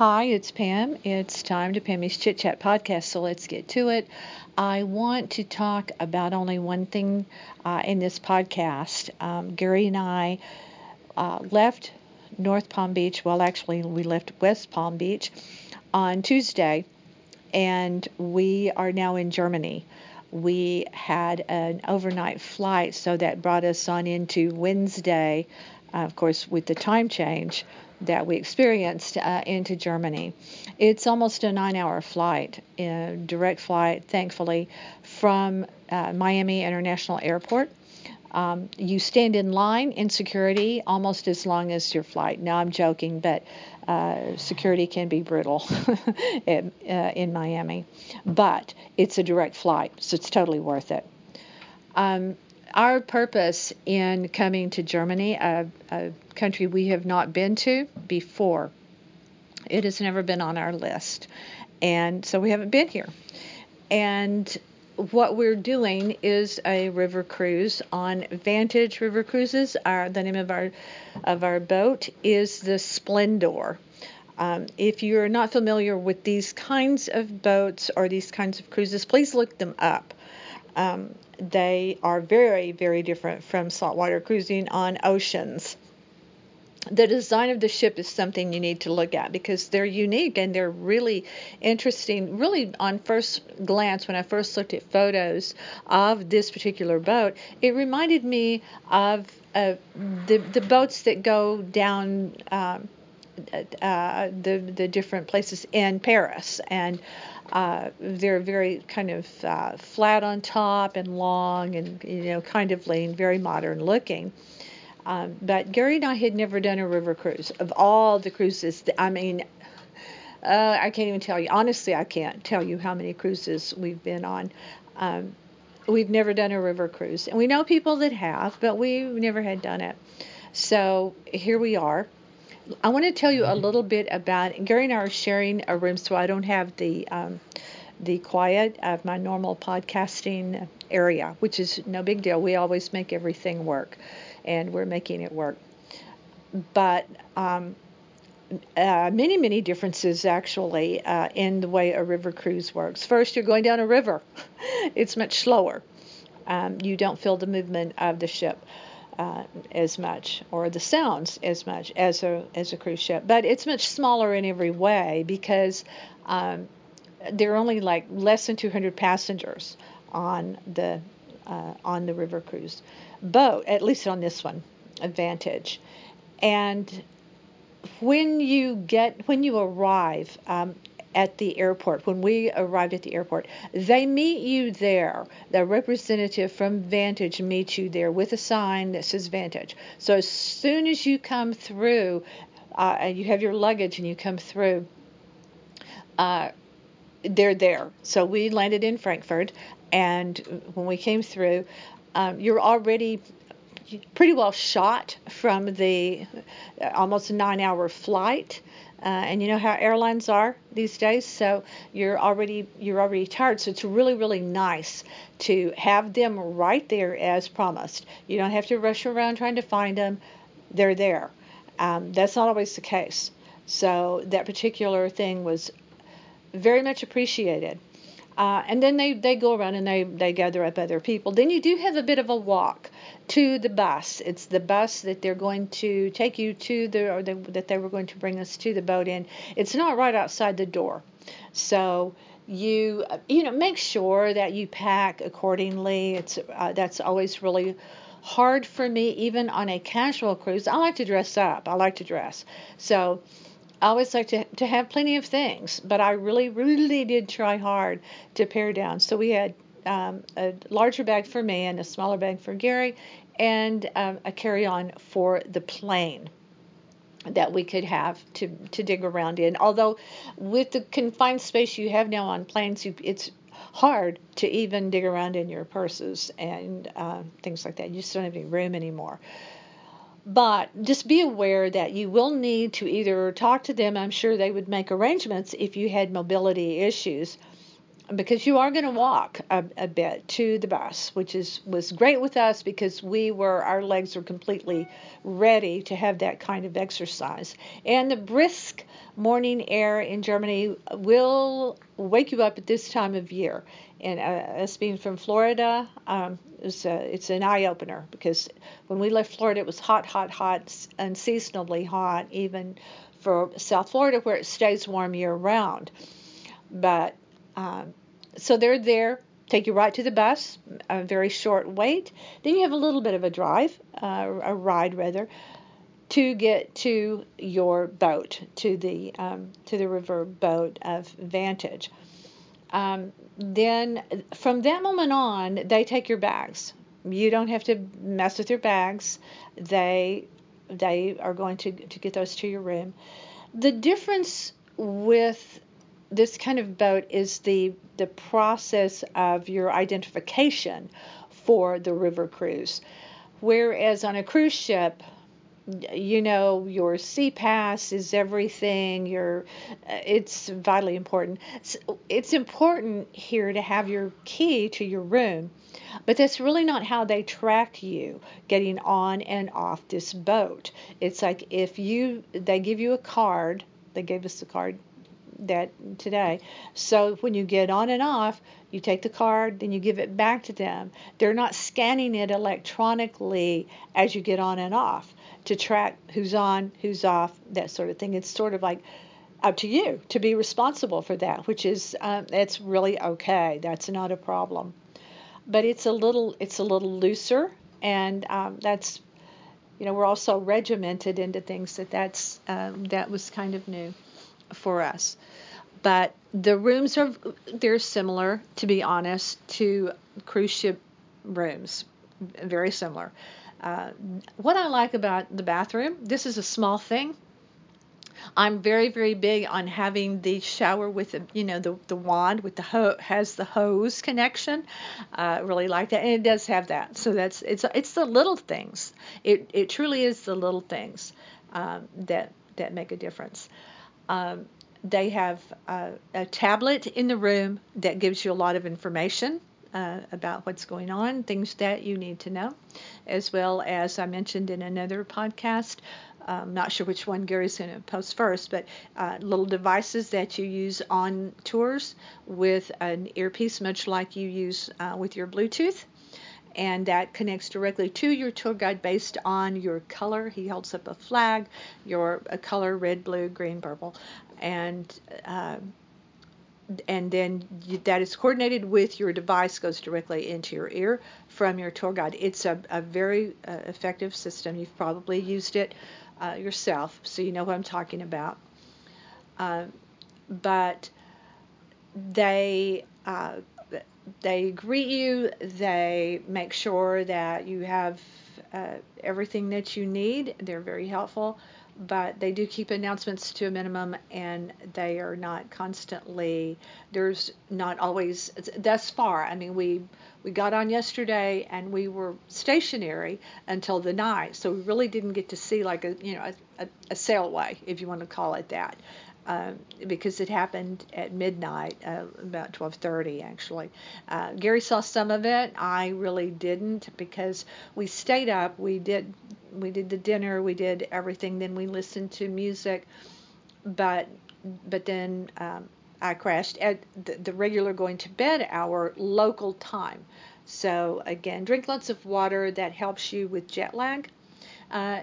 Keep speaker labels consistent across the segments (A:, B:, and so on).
A: Hi, it's Pam. It's time to Pammy's Chit Chat podcast, so let's get to it. I want to talk about only one thing uh, in this podcast. Um, Gary and I uh, left North Palm Beach, well, actually, we left West Palm Beach on Tuesday, and we are now in Germany. We had an overnight flight, so that brought us on into Wednesday, of course, with the time change that we experienced uh, into Germany. It's almost a nine hour flight, a direct flight, thankfully, from uh, Miami International Airport. Um, you stand in line in security almost as long as your flight. Now, I'm joking, but uh, security can be brutal in, uh, in Miami. But it's a direct flight, so it's totally worth it. Um, our purpose in coming to Germany, a, a country we have not been to before, it has never been on our list. And so we haven't been here. And what we're doing is a river cruise on Vantage River Cruises. Our, the name of our of our boat is the Splendor. Um, if you're not familiar with these kinds of boats or these kinds of cruises, please look them up. Um, they are very, very different from saltwater cruising on oceans. The design of the ship is something you need to look at because they're unique and they're really interesting. Really, on first glance, when I first looked at photos of this particular boat, it reminded me of uh, the the boats that go down. Um, uh, the the different places in Paris, and uh, they're very kind of uh, flat on top and long and you know kind of lean, very modern looking. Um, but Gary and I had never done a river cruise. Of all the cruises, I mean, uh, I can't even tell you. Honestly, I can't tell you how many cruises we've been on. Um, we've never done a river cruise, and we know people that have, but we never had done it. So here we are. I want to tell you a little bit about Gary and I are sharing a room, so I don't have the um, the quiet of my normal podcasting area, which is no big deal. We always make everything work, and we're making it work. But um, uh, many, many differences actually uh, in the way a river cruise works. First, you're going down a river, it's much slower. Um, you don't feel the movement of the ship uh, as much or the sounds as much as a as a cruise ship, but it's much smaller in every way because um, there are only like less than 200 passengers on the uh, on the river cruise boat, at least on this one, Advantage, and when you get when you arrive um, at the airport, when we arrived at the airport, they meet you there. The representative from Vantage meets you there with a sign that says Vantage. So as soon as you come through, uh, and you have your luggage and you come through, uh, they're there. So we landed in Frankfurt, and when we came through, um, you're already pretty well shot from the almost nine hour flight uh, and you know how airlines are these days? So you're already you're already tired. So it's really really nice to have them right there as promised. You don't have to rush around trying to find them. They're there. Um, that's not always the case. So that particular thing was very much appreciated uh, and then they, they go around and they, they gather up other people. Then you do have a bit of a walk to the bus. It's the bus that they're going to take you to the, or the, that they were going to bring us to the boat in. It's not right outside the door. So you, you know, make sure that you pack accordingly. It's, uh, that's always really hard for me, even on a casual cruise. I like to dress up. I like to dress. So, I always like to, to have plenty of things, but I really, really did try hard to pare down. So we had um, a larger bag for me and a smaller bag for Gary, and um, a carry on for the plane that we could have to, to dig around in. Although, with the confined space you have now on planes, you, it's hard to even dig around in your purses and uh, things like that. You just don't have any room anymore. But just be aware that you will need to either talk to them. I'm sure they would make arrangements if you had mobility issues because you are going to walk a, a, bit to the bus, which is was great with us because we were our legs were completely ready to have that kind of exercise. And the brisk morning air in Germany will wake you up at this time of year. And uh, us being from Florida, um, it's, a, it's an eye opener because when we left Florida, it was hot, hot, hot, unseasonably hot, even for South Florida where it stays warm year round. But um, so they're there, take you right to the bus, a very short wait. Then you have a little bit of a drive, uh, a ride rather, to get to your boat, to the um, to the river boat of Vantage. Um, then from that moment on, they take your bags. You don't have to mess with your bags. They they are going to to get those to your room. The difference with this kind of boat is the the process of your identification for the river cruise. Whereas on a cruise ship, you know your sea pass is everything your uh, it's vitally important it's, it's important here to have your key to your room but that's really not how they track you getting on and off this boat it's like if you they give you a card they gave us a card that today so when you get on and off you take the card then you give it back to them they're not scanning it electronically as you get on and off to track who's on, who's off, that sort of thing. It's sort of like up to you to be responsible for that, which is um, it's really okay. That's not a problem. But it's a little it's a little looser, and um, that's you know we're also regimented into things that that's um, that was kind of new for us. But the rooms are they're similar, to be honest, to cruise ship rooms, very similar. Uh, what I like about the bathroom, this is a small thing. I'm very, very big on having the shower with the, you know, the, the wand with the ho- has the hose connection. Uh, really like that, and it does have that. So that's it's it's the little things. It it truly is the little things um, that that make a difference. Um, they have uh, a tablet in the room that gives you a lot of information uh, about what's going on, things that you need to know, as well as I mentioned in another podcast. I'm um, not sure which one Gary's going to post first, but uh, little devices that you use on tours with an earpiece, much like you use uh, with your Bluetooth and that connects directly to your tour guide based on your color. He holds up a flag, your a color red, blue, green, purple, and uh, and then you, that is coordinated with your device goes directly into your ear from your tour guide. It's a, a very uh, effective system. You've probably used it uh, yourself, so you know what I'm talking about. Uh, but they uh, they greet you. They make sure that you have uh, everything that you need. They're very helpful but they do keep announcements to a minimum and they are not constantly there's not always thus far i mean we we got on yesterday and we were stationary until the night so we really didn't get to see like a you know a, a, a sailway if you want to call it that um, because it happened at midnight, uh, about 12:30 actually. Uh, Gary saw some of it. I really didn't because we stayed up. We did we did the dinner. We did everything. Then we listened to music, but but then um, I crashed at the, the regular going to bed hour local time. So again, drink lots of water. That helps you with jet lag. Uh,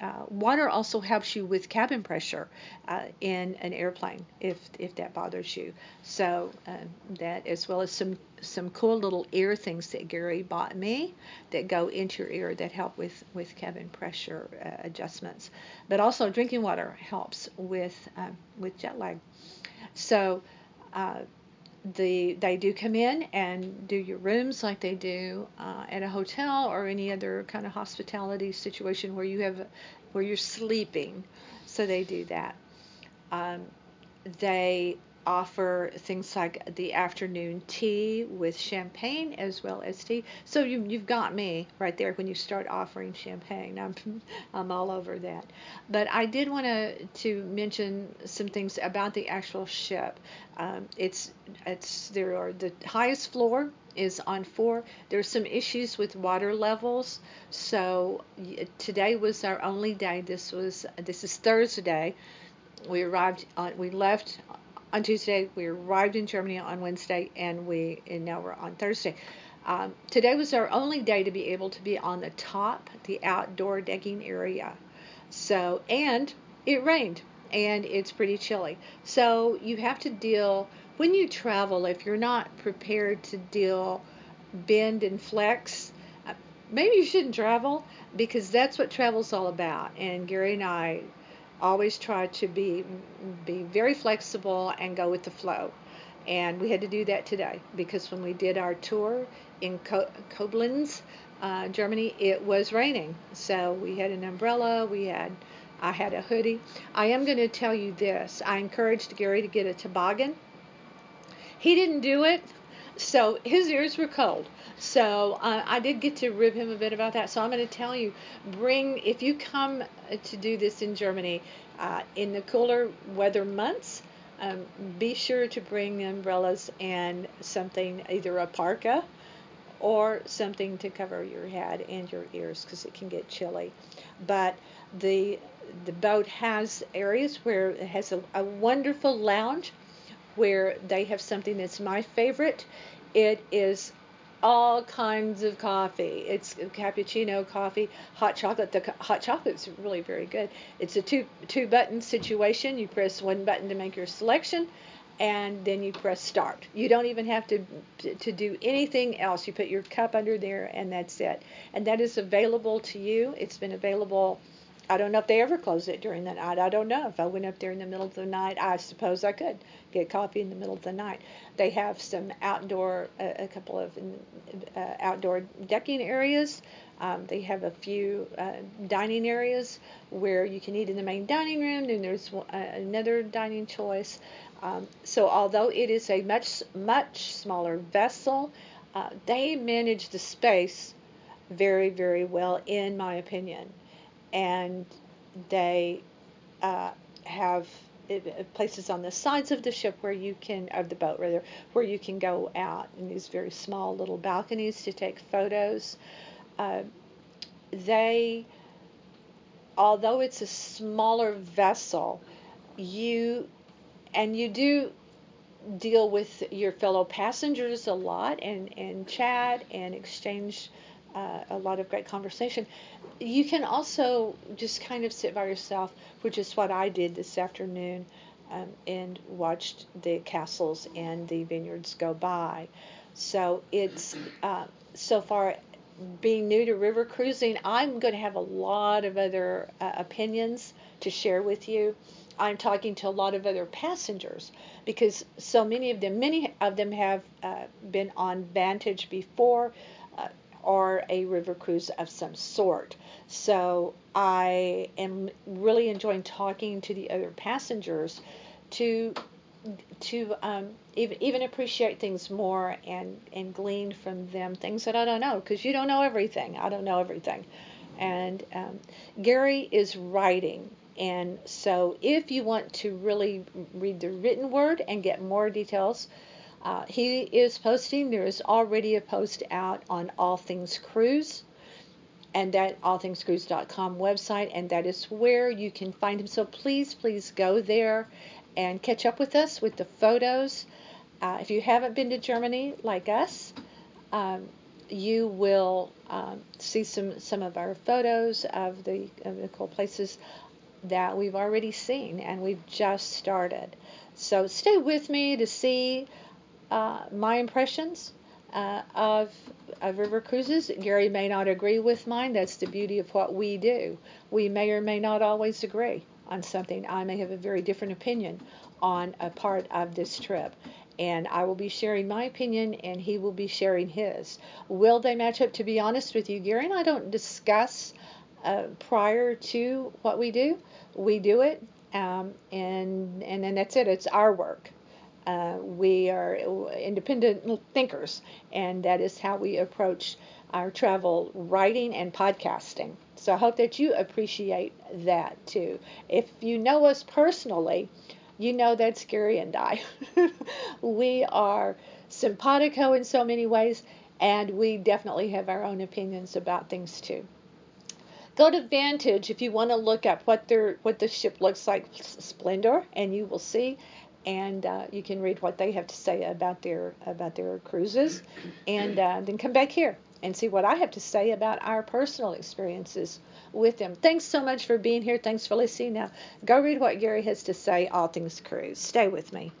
A: uh, water also helps you with cabin pressure uh, in an airplane if if that bothers you. So um, that as well as some some cool little ear things that Gary bought me that go into your ear that help with with cabin pressure uh, adjustments. But also drinking water helps with um, with jet lag. So uh, the they do come in and do your rooms like they do uh, at a hotel or any other kind of hospitality situation where you have where you're sleeping. So they do that. Um, they offer things like the afternoon tea with champagne as well as tea. So you, you've got me right there when you start offering champagne. I'm, I'm all over that. But I did want to to mention some things about the actual ship. Um, it's it's there are the highest floor is on four. There's some issues with water levels. So today was our only day. This was this is Thursday we arrived on, we left on Tuesday. We arrived in Germany on Wednesday, and we and now we're on Thursday. Um, today was our only day to be able to be on the top, the outdoor decking area. So and it rained and it's pretty chilly. So you have to deal when you travel. If you're not prepared to deal bend and flex, uh, maybe you shouldn't travel because that's what travel's all about. And Gary and I always try to be be very flexible and go with the flow. And we had to do that today because when we did our tour in Co- Koblenz, uh, Germany, it was raining. So we had an umbrella, we had I had a hoodie. I am going to tell you this. I encouraged Gary to get a toboggan. He didn't do it, so his ears were cold. So uh, I did get to rib him a bit about that. So I'm going to tell you, bring if you come to do this in Germany uh, in the cooler weather months, um, be sure to bring umbrellas and something, either a parka or something to cover your head and your ears because it can get chilly. But the the boat has areas where it has a, a wonderful lounge where they have something that's my favorite. It is all kinds of coffee. It's cappuccino coffee, hot chocolate. The hot chocolate is really very good. It's a two two button situation. You press one button to make your selection, and then you press start. You don't even have to to do anything else. You put your cup under there, and that's it. And that is available to you. It's been available I don't know if they ever close it during the night. I don't know. If I went up there in the middle of the night, I suppose I could get coffee in the middle of the night. They have some outdoor, uh, a couple of uh, outdoor decking areas. Um, they have a few uh, dining areas where you can eat in the main dining room. Then there's uh, another dining choice. Um, so although it is a much much smaller vessel, uh, they manage the space very very well, in my opinion and they uh, have places on the sides of the ship where you can of the boat rather where you can go out in these very small little balconies to take photos. Uh, they although it's a smaller vessel you and you do deal with your fellow passengers a lot and, and chat and exchange uh, a lot of great conversation. You can also just kind of sit by yourself, which is what I did this afternoon, um, and watched the castles and the vineyards go by. So it's uh, so far being new to river cruising, I'm going to have a lot of other uh, opinions to share with you. I'm talking to a lot of other passengers because so many of them, many of them have uh, been on Vantage before. Or a river cruise of some sort. So I am really enjoying talking to the other passengers to to um, even, even appreciate things more and and glean from them things that I don't know because you don't know everything. I don't know everything. And um, Gary is writing. And so, if you want to really read the written word and get more details, uh, he is posting. There is already a post out on All Things Cruise and that allthingscruise.com website, and that is where you can find him. So please, please go there and catch up with us with the photos. Uh, if you haven't been to Germany like us, um, you will um, see some some of our photos of the, of the cool places that we've already seen, and we've just started. So stay with me to see uh, my impressions uh, of, of river cruises. Gary may not agree with mine. That's the beauty of what we do. We may or may not always agree on something. I may have a very different opinion on a part of this trip. And I will be sharing my opinion, and he will be sharing his. Will they match up? To be honest with you, Gary and I don't discuss uh, prior to what we do. We do it, um, and and then that's it. It's our work. Uh, we are independent thinkers, and that is how we approach our travel writing and podcasting. So I hope that you appreciate that too. If you know us personally, you know that Gary and I. we are simpatico in so many ways, and we definitely have our own opinions about things too. go to Vantage if you want to look at what their what the ship looks like, Splendor, and you will see. And uh, you can read what they have to say about their about their cruises, and uh, then come back here and see what I have to say about our personal experiences with them. Thanks so much for being here. Thanks for listening. Now, go read what Gary has to say, All Things Cruise. Stay with me.